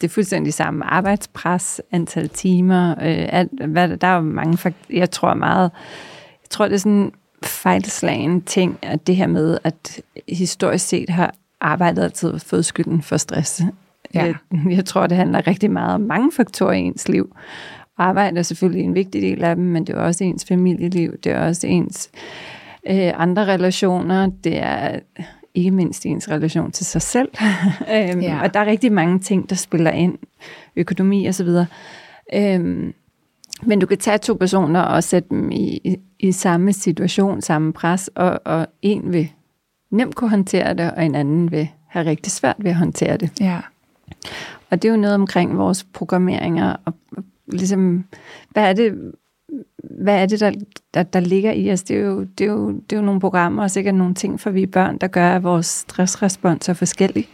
det fuldstændig samme arbejdspres, antal timer, øh, alt, hvad, der er jo mange fakt- Jeg tror meget, jeg tror, det er sådan en fejlslagen ting, at det her med, at historisk set har arbejdet altid fået skylden for stress. Ja. Jeg, jeg tror, det handler rigtig meget om mange faktorer i ens liv. Arbejde er selvfølgelig en vigtig del af dem, men det er også ens familieliv, det er også ens øh, andre relationer, det er ikke mindst ens relation til sig selv. øhm, Ja. Og der er rigtig mange ting, der spiller ind, økonomi og så videre. Øhm, men du kan tage to personer og sætte dem i, i, i samme situation, samme pres, og, og en vil nemt kunne håndtere det, og en anden vil have rigtig svært ved at håndtere det. Ja, Og det er jo noget omkring vores programmeringer, og og ligesom, hvad er det, hvad er det der, der, der ligger i os? Det er, jo, det, er jo, det er jo nogle programmer, og sikkert nogle ting for vi børn, der gør, at vores stressrespons er forskellig.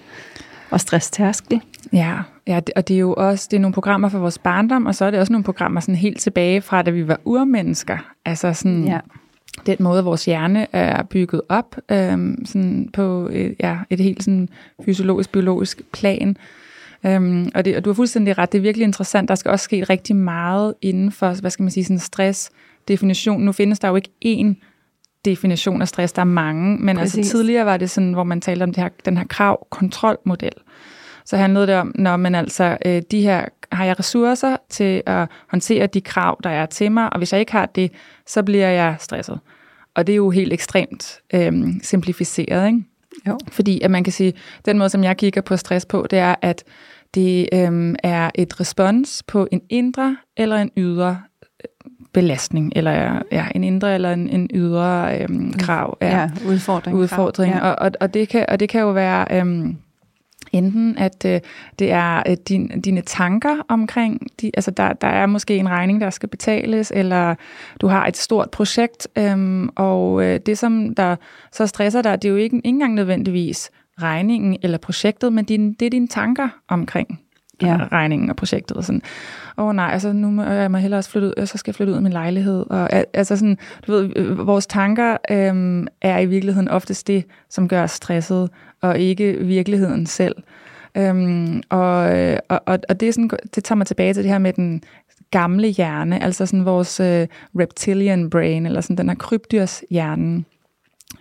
Og stresstærskel. Ja, ja, og det er jo også det er nogle programmer for vores barndom, og så er det også nogle programmer sådan helt tilbage fra, da vi var urmennesker. Altså sådan, ja. den måde, vores hjerne er bygget op øhm, sådan på et, ja, et helt sådan fysiologisk, biologisk plan. Øhm, og, det, og du har fuldstændig ret, det er virkelig interessant. Der skal også ske rigtig meget inden for, hvad skal man sige, sådan stress definition. Nu findes der jo ikke én definition af stress, der er mange, men altså Præcis. altså tidligere var det sådan, hvor man talte om det her, den her krav-kontrol-model. Så handlede det om, når man altså, øh, de her, har jeg ressourcer til at håndtere de krav, der er til mig, og hvis jeg ikke har det, så bliver jeg stresset. Og det er jo helt ekstremt øh, simplificeret, ikke? Jo. Fordi at man kan sige, den måde, som jeg kigger på stress på, det er, at det øh, er et respons på en indre eller en ydre belastning, eller ja, en indre eller en, en ydre øhm, krav. Ja, ja udfordring. udfordring. Ja. Og, og, og, det kan, og det kan jo være øhm, enten, at øh, det er øh, din, dine tanker omkring, de, altså der, der er måske en regning, der skal betales, eller du har et stort projekt, øhm, og øh, det, som der så stresser dig, det er jo ikke, ikke engang nødvendigvis regningen eller projektet, men din, det er dine tanker omkring ja. regningen og projektet. Og sådan, åh oh, nej, altså nu må jeg må hellere også flytte ud, så skal jeg flytte ud af min lejlighed. Og, altså sådan, du ved, øh, vores tanker øhm, er i virkeligheden oftest det, som gør os stresset, og ikke virkeligheden selv. Øhm, og, øh, og, og, og det, er sådan, det tager mig tilbage til det her med den gamle hjerne, altså sådan vores øh, reptilian brain, eller sådan den her krybdyrs hjerne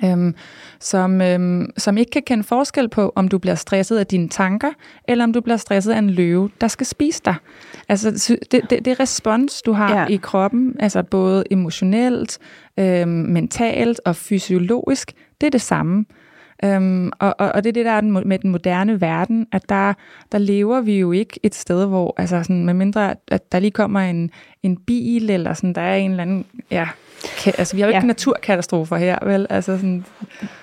øhm, som, øhm, som ikke kan kende forskel på, om du bliver stresset af dine tanker, eller om du bliver stresset af en løve, der skal spise dig. Altså det, det, det respons, du har ja. i kroppen, altså både emotionelt, øhm, mentalt og fysiologisk, det er det samme. Øhm, og, og, og det er det, der er med den moderne verden, at der, der lever vi jo ikke et sted, hvor, altså sådan, med mindre, at der lige kommer en, en bil, eller sådan, der er en eller anden, ja, altså vi har jo ikke ja. naturkatastrofer her, vel? Altså sådan,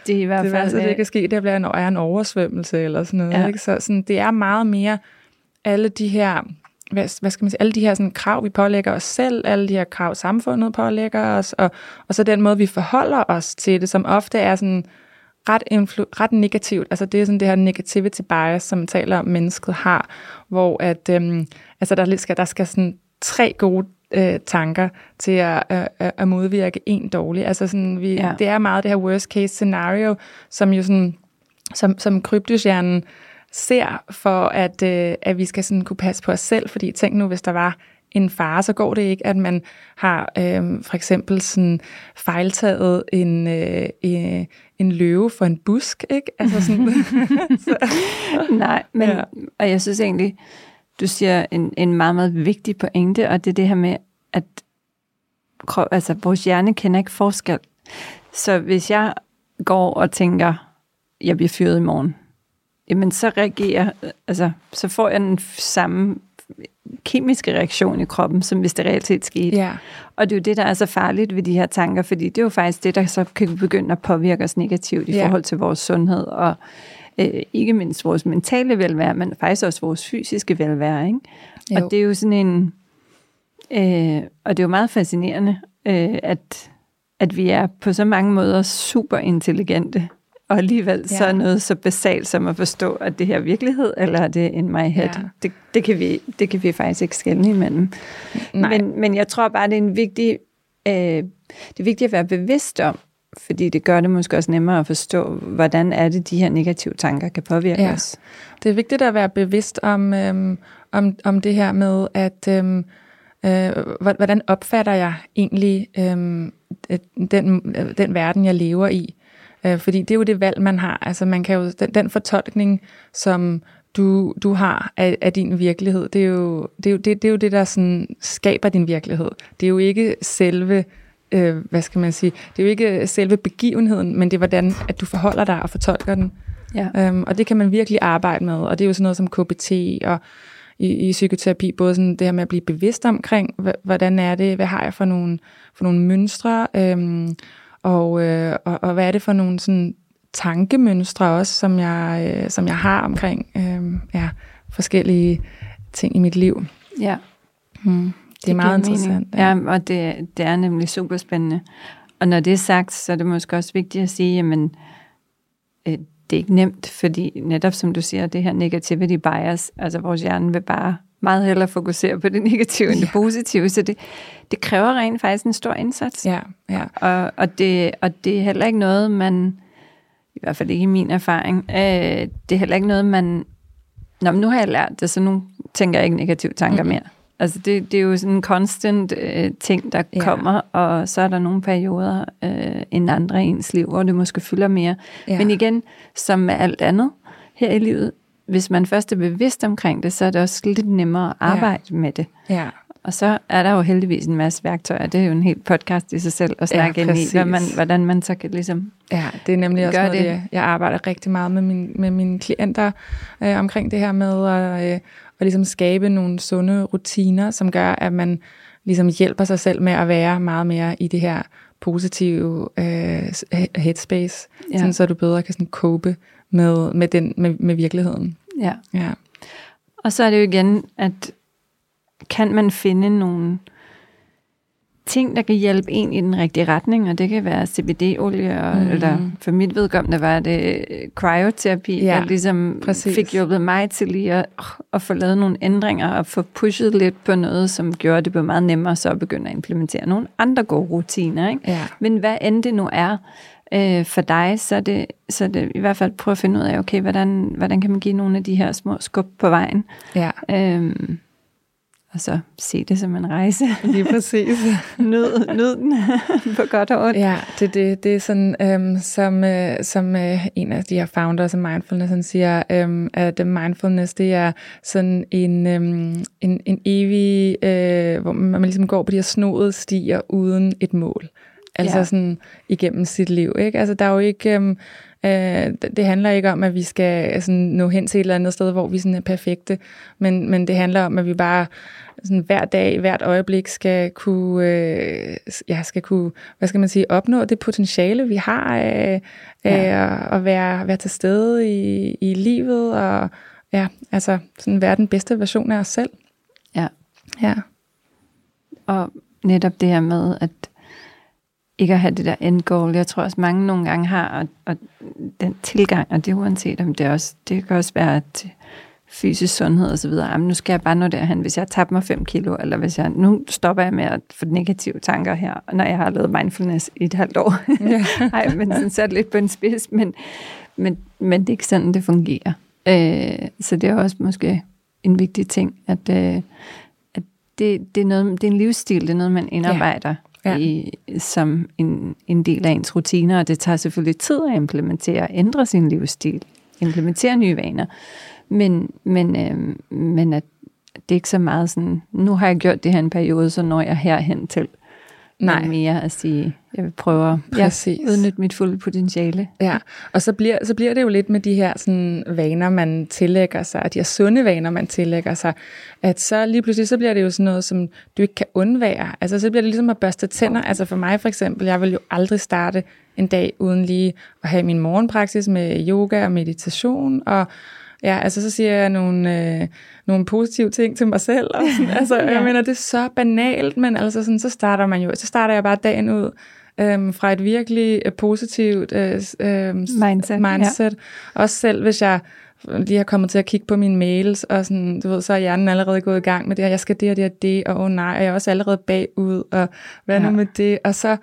det er i hvert fald... Det, det kan ske, det bliver en, er en oversvømmelse eller sådan noget, ja. ikke? Så sådan, det er meget mere alle de her hvad, hvad skal man sige, alle de her sådan, krav, vi pålægger os selv, alle de her krav, samfundet pålægger os, og, og så den måde, vi forholder os til det, som ofte er sådan ret, influ, ret negativt. Altså det er sådan det her negativity bias, som taler om, mennesket har, hvor at, øhm, altså der, skal, der skal sådan tre gode øh, tanker til at, øh, at modvirke en dårlig. Altså sådan, vi, ja. det er meget det her worst case scenario, som jo sådan, som, som krybdyshjernen ser for, at, øh, at vi skal sådan kunne passe på os selv, fordi tænk nu, hvis der var en fare, så går det ikke, at man har øh, for eksempel sådan fejltaget en, øh, øh, en løve for en busk, ikke? Altså sådan, så. Nej, men, ja. og jeg synes egentlig, du siger en, en meget, meget vigtig pointe, og det er det her med, at altså, vores hjerne kender ikke forskel. Så hvis jeg går og tænker, jeg bliver fyret i morgen, jamen så reagerer, altså, så får jeg den samme kemiske reaktion i kroppen, som hvis det reelt set skete. Ja. Og det er jo det, der er så farligt ved de her tanker, fordi det er jo faktisk det, der så kan begynde at påvirke os negativt i ja. forhold til vores sundhed, og øh, ikke mindst vores mentale velvære, men faktisk også vores fysiske velvære. Ikke? Og det er jo sådan en... Øh, og det er jo meget fascinerende, øh, at, at vi er på så mange måder super intelligente, og alligevel ja. så noget så basalt som at forstå, at det her er virkelighed, eller er det in my head. Ja. Det, det, kan vi, det kan vi faktisk ikke skælne imellem. Nej. Men, men jeg tror bare, det er en vigtig, øh, det er vigtigt at være bevidst om, fordi det gør det måske også nemmere at forstå, hvordan er det, de her negative tanker kan påvirke ja. os. Det er vigtigt at være bevidst om, øhm, om, om det her med, at øhm, øh, hvordan opfatter jeg egentlig øhm, den, den verden, jeg lever i. Øh, fordi det er jo det valg, man har. Altså man kan jo, den, den fortolkning, som du, du har af, af din virkelighed, det er, jo, det, er jo, det, det er jo det, der sådan skaber din virkelighed. Det er jo ikke selve øh, hvad skal man sige, det er jo ikke selve begivenheden, men det er hvordan, at du forholder dig og fortolker den. Ja. Øhm, og det kan man virkelig arbejde med, og det er jo sådan noget som KBT og i, i psykoterapi, både sådan det her med at blive bevidst omkring, hvordan er det, hvad har jeg for nogle, for nogle mønstre, øhm, og, øh, og, og hvad er det for nogle sådan tankemønstre også, som jeg, øh, som jeg har omkring øh, ja, forskellige ting i mit liv. Ja. Hmm. Det, det er meget interessant. Ja, ja og det, det er nemlig super spændende. Og når det er sagt, så er det måske også vigtigt at sige, jamen, øh, det er ikke nemt, fordi netop som du siger, det her negativity bias, altså vores hjerne vil bare meget hellere fokusere på det negative end det positive, så det, det kræver rent faktisk en stor indsats. Ja, ja. Og, og, det, og det er heller ikke noget, man, i hvert fald ikke i min erfaring, øh, det er heller ikke noget, man, Nå, men nu har jeg lært det, så nu tænker jeg ikke negative tanker mm-hmm. mere. Altså det, det er jo sådan en constant øh, ting, der ja. kommer, og så er der nogle perioder øh, end andre i ens liv, hvor det måske fylder mere. Ja. Men igen, som med alt andet her i livet, hvis man først er bevidst omkring det, så er det også lidt nemmere at arbejde ja. med det. Ja. Og så er der jo heldigvis en masse værktøjer. Det er jo en helt podcast i sig selv at snakke ja, ind i, hvad man, hvordan man så kan ligesom Ja, det er nemlig også noget, det. Jeg, jeg arbejder rigtig meget med, min, med mine klienter øh, omkring det her med at, øh, at ligesom skabe nogle sunde rutiner, som gør, at man ligesom hjælper sig selv med at være meget mere i det her positive øh, headspace, ja. sådan, så du bedre kan sådan cope med, med, den, med, med virkeligheden. Ja. ja. Og så er det jo igen, at kan man finde nogle ting, der kan hjælpe en i den rigtige retning, og det kan være CBD-olie, mm. eller for mit vedkommende var det cryoterapi, ja, der ligesom præcis. fik hjulpet mig til lige at, at få lavet nogle ændringer, og få pushet lidt på noget, som gjorde det på meget nemmere, så at begynde at implementere nogle andre gode rutiner. Ikke? Ja. Men hvad end det nu er, øh, for dig, så er, det, så er det i hvert fald prøve at finde ud af, okay, hvordan, hvordan kan man give nogle af de her små skub på vejen. Ja. Øhm, og så se det som en rejse. Lige præcis. nyd, nyd den på godt og ondt. Ja, det, det, det er sådan, øhm, som, øh, som øh, en af de her founders af mindfulness han siger, øhm, at mindfulness, det er sådan en, øhm, en, en evig, øh, hvor man ligesom går på de her snodede stier uden et mål. Altså ja. sådan igennem sit liv. Ikke? Altså der er jo ikke... Øhm, Øh, det handler ikke om, at vi skal sådan, nå hen til et eller andet sted, hvor vi sådan er perfekte, men, men det handler om, at vi bare sådan, hver dag, hvert øjeblik skal kunne, øh, ja, skal kunne, hvad skal man sige, opnå det potentiale, vi har af, af ja. at være, være til stede i, i livet, og ja, altså sådan være den bedste version af os selv. Ja. Ja. Og netop det her med, at ikke at have det der end goal. Jeg tror også mange nogle gange har, og, og den tilgang, og det uanset om det også, det kan også være at fysisk sundhed og så videre. Jamen, nu skal jeg bare nå derhen, hvis jeg tabt mig 5 kilo, eller hvis jeg, nu stopper jeg med at få negative tanker her, når jeg har lavet mindfulness i et halvt år. Ja. Ej, men sådan sat lidt på en spids, men, men, men det er ikke sådan, det fungerer. Øh, så det er også måske en vigtig ting, at, øh, at det, det, er noget, det er en livsstil, det er noget, man indarbejder. Ja ja. i, som en, en del af ens rutiner, og det tager selvfølgelig tid at implementere ændre sin livsstil, implementere nye vaner. Men, men, øh, men at det er ikke så meget sådan, nu har jeg gjort det her en periode, så når jeg herhen til. Nej. mere at sige, jeg vil prøve at ja, udnytte mit fulde potentiale. Ja, og så bliver, så bliver det jo lidt med de her sådan, vaner, man tillægger sig, de her sunde vaner, man tillægger sig, at så lige pludselig, så bliver det jo sådan noget, som du ikke kan undvære. Altså så bliver det ligesom at børste tænder. Altså for mig for eksempel, jeg vil jo aldrig starte en dag uden lige at have min morgenpraksis med yoga og meditation, og Ja, altså så siger jeg nogle, øh, nogle positive ting til mig selv. Og sådan. Altså, ja. Jeg mener, det er så banalt, men altså sådan, så starter man jo, så starter jeg bare dagen ud øhm, fra et virkelig øh, positivt øh, øh, mindset. mindset. Ja. Også selv hvis jeg lige har kommet til at kigge på mine mails, og sådan, du ved, så er hjernen allerede gået i gang med det, og jeg skal det og det og det, og åh oh, nej, og jeg er også allerede bagud, og hvad ja. nu med det, og så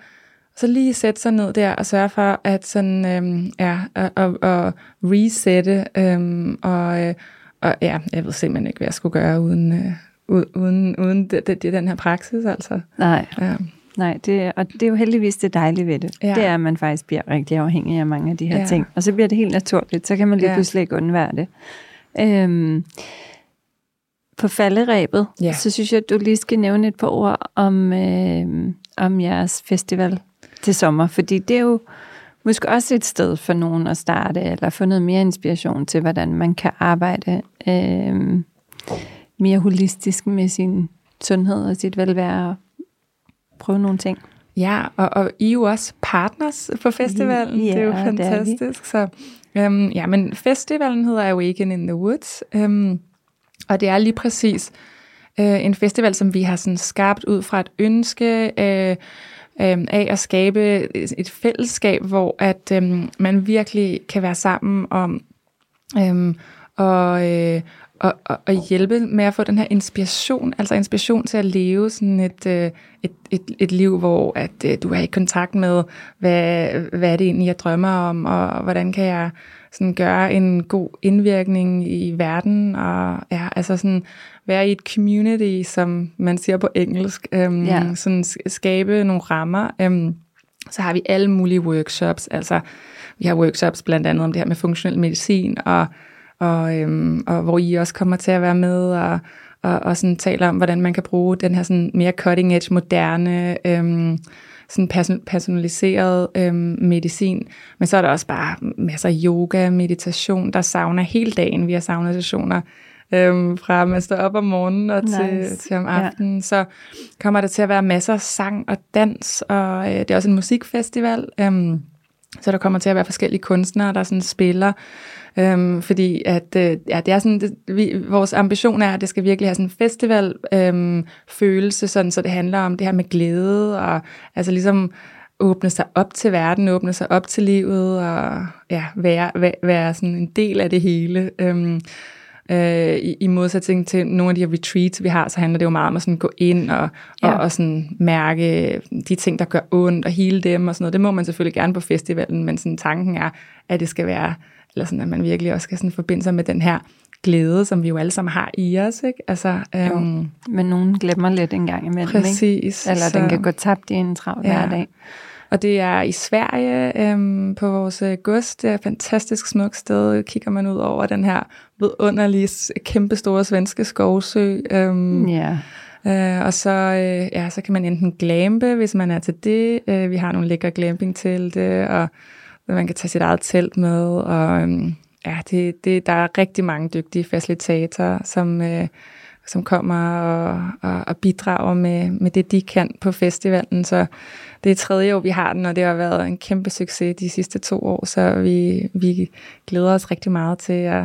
så lige sætte sig ned der og sørge for at sådan, øhm, ja, og, og, og resette, øhm, og, øh, og ja, jeg ved simpelthen ikke, hvad jeg skulle gøre uden, øh, uden, uden det, det, den her praksis, altså. Nej. Ja. Nej, det, og det er jo heldigvis det dejlige ved det. Ja. Det er, at man faktisk bliver rigtig afhængig af mange af de her ja. ting. Og så bliver det helt naturligt, så kan man lige ja. pludselig ikke undvære det. Øhm, på falderæbet, ja. så synes jeg, at du lige skal nævne et par ord om, øh, om jeres festival til sommer, fordi det er jo måske også et sted for nogen at starte, eller få noget mere inspiration til, hvordan man kan arbejde øh, mere holistisk med sin sundhed og sit velvære, og prøve nogle ting. Ja, og, og I er jo også partners på festivalen. Ja, det er jo fantastisk. Er så, øhm, ja, men festivalen hedder Awaken in the Woods, øhm, og det er lige præcis øh, en festival, som vi har sådan skabt ud fra et ønske, øh, øh, af at skabe et, fællesskab, hvor at øh, man virkelig kan være sammen om øh, og, øh, og, og, og hjælpe med at få den her inspiration, altså inspiration til at leve sådan et, øh, et, et, et liv, hvor at øh, du er i kontakt med, hvad, hvad er det egentlig, jeg drømmer om, og hvordan kan jeg sådan gøre en god indvirkning i verden, og ja, altså sådan være i et community, som man siger på engelsk, øhm, ja. sådan skabe nogle rammer. Øhm, så har vi alle mulige workshops, altså vi har workshops blandt andet om det her med funktionel medicin, og og, øhm, og hvor I også kommer til at være med og, og, og sådan taler om, hvordan man kan bruge den her sådan mere cutting edge, moderne, øhm, sådan personaliseret øhm, medicin. Men så er der også bare masser af yoga, meditation, der savner hele dagen. Vi har sauna-sessioner øhm, fra man står op om morgenen og til, nice. til om aftenen. Ja. Så kommer der til at være masser af sang og dans, og øh, det er også en musikfestival. Øhm, så der kommer til at være forskellige kunstnere, der sådan spiller. Øhm, fordi at, øh, ja, det er sådan, det, vi, vores ambition er, at det skal virkelig have sådan en festival øhm, følelse, sådan, så det handler om det her med glæde, og altså ligesom åbne sig op til verden, åbne sig op til livet, og ja, være, være, være sådan en del af det hele. Øhm, øh, i, i modsætning til nogle af de her retreats, vi har, så handler det jo meget om at sådan gå ind og, ja. og, og sådan mærke de ting, der gør ondt, og hele dem og sådan noget. Det må man selvfølgelig gerne på festivalen, men sådan tanken er, at det skal være eller sådan, at man virkelig også skal sådan forbinde sig med den her glæde, som vi jo alle sammen har i os, ikke? Altså, øhm, men nogen glemmer lidt en gang imellem, præcis, ikke? Eller så, den kan gå tabt i en travl ja. hverdag. Og det er i Sverige øhm, på vores øh, gods. Det er et fantastisk smukt sted. Kigger man ud over den her vidunderlige, kæmpestore svenske skovsø. Øhm, ja. Øh, og så, øh, ja, så kan man enten glampe, hvis man er til det. Øh, vi har nogle lækre glamping-telte, og man kan tage sit eget telt med, og øhm, ja, det, det, der er rigtig mange dygtige facilitatorer, som, øh, som kommer og, og, og bidrager med, med det, de kan på festivalen. Så det er tredje år, vi har den, og det har været en kæmpe succes de sidste to år, så vi, vi glæder os rigtig meget til, at,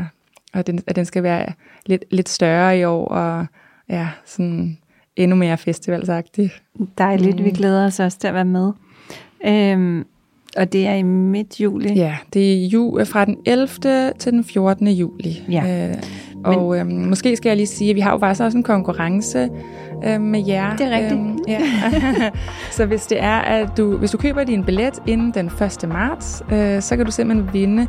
at, den, at den skal være lidt, lidt større i år, og ja, sådan endnu mere festivalsagtig. Dejligt, mm. vi glæder os også til at være med. Øhm, og det er i midt juli? Ja, det er ju, fra den 11. til den 14. juli. Ja. Øh, og øhm, måske skal jeg lige sige, at vi har jo faktisk også en konkurrence øh, med jer. Det er rigtigt. Øhm, ja. så hvis det er, at du, hvis du køber din billet inden den 1. marts, øh, så kan du simpelthen vinde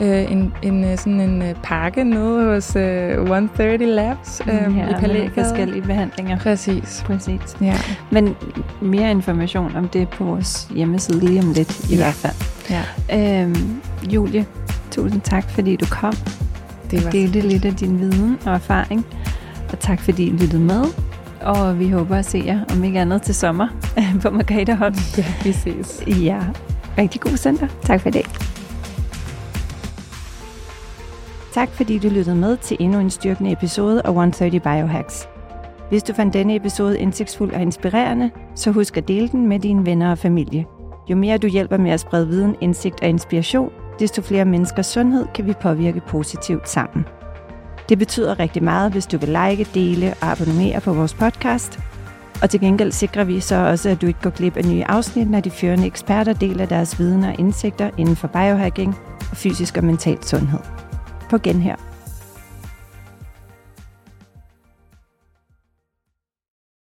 øh, en, en, øh, sådan en øh, pakke nede hos øh, 130 Labs øh, ja, i Palægade. forskellige behandlinger. Præcis. Præcis. Ja. Men mere information om det på vores hjemmeside lige om lidt i ja. hvert fald. Ja. Øhm, Julie, tusind tak, fordi du kom. Det var delte lidt af din viden og erfaring. Og tak, fordi I lyttede med. Og vi håber at se jer, om ikke andet til sommer, på Margrethe Holm. Ja, vi ses. Ja, rigtig god søndag. Tak for det. Tak fordi du lyttede med til endnu en styrkende episode af 130 Biohacks. Hvis du fandt denne episode indsigtsfuld og inspirerende, så husk at dele den med dine venner og familie. Jo mere du hjælper med at sprede viden, indsigt og inspiration, desto flere menneskers sundhed kan vi påvirke positivt sammen. Det betyder rigtig meget, hvis du vil like, dele og abonnere på vores podcast. Og til gengæld sikrer vi så også, at du ikke går glip af nye afsnit, når de førende eksperter deler deres viden og indsigter inden for biohacking og fysisk og mental sundhed. på genhør.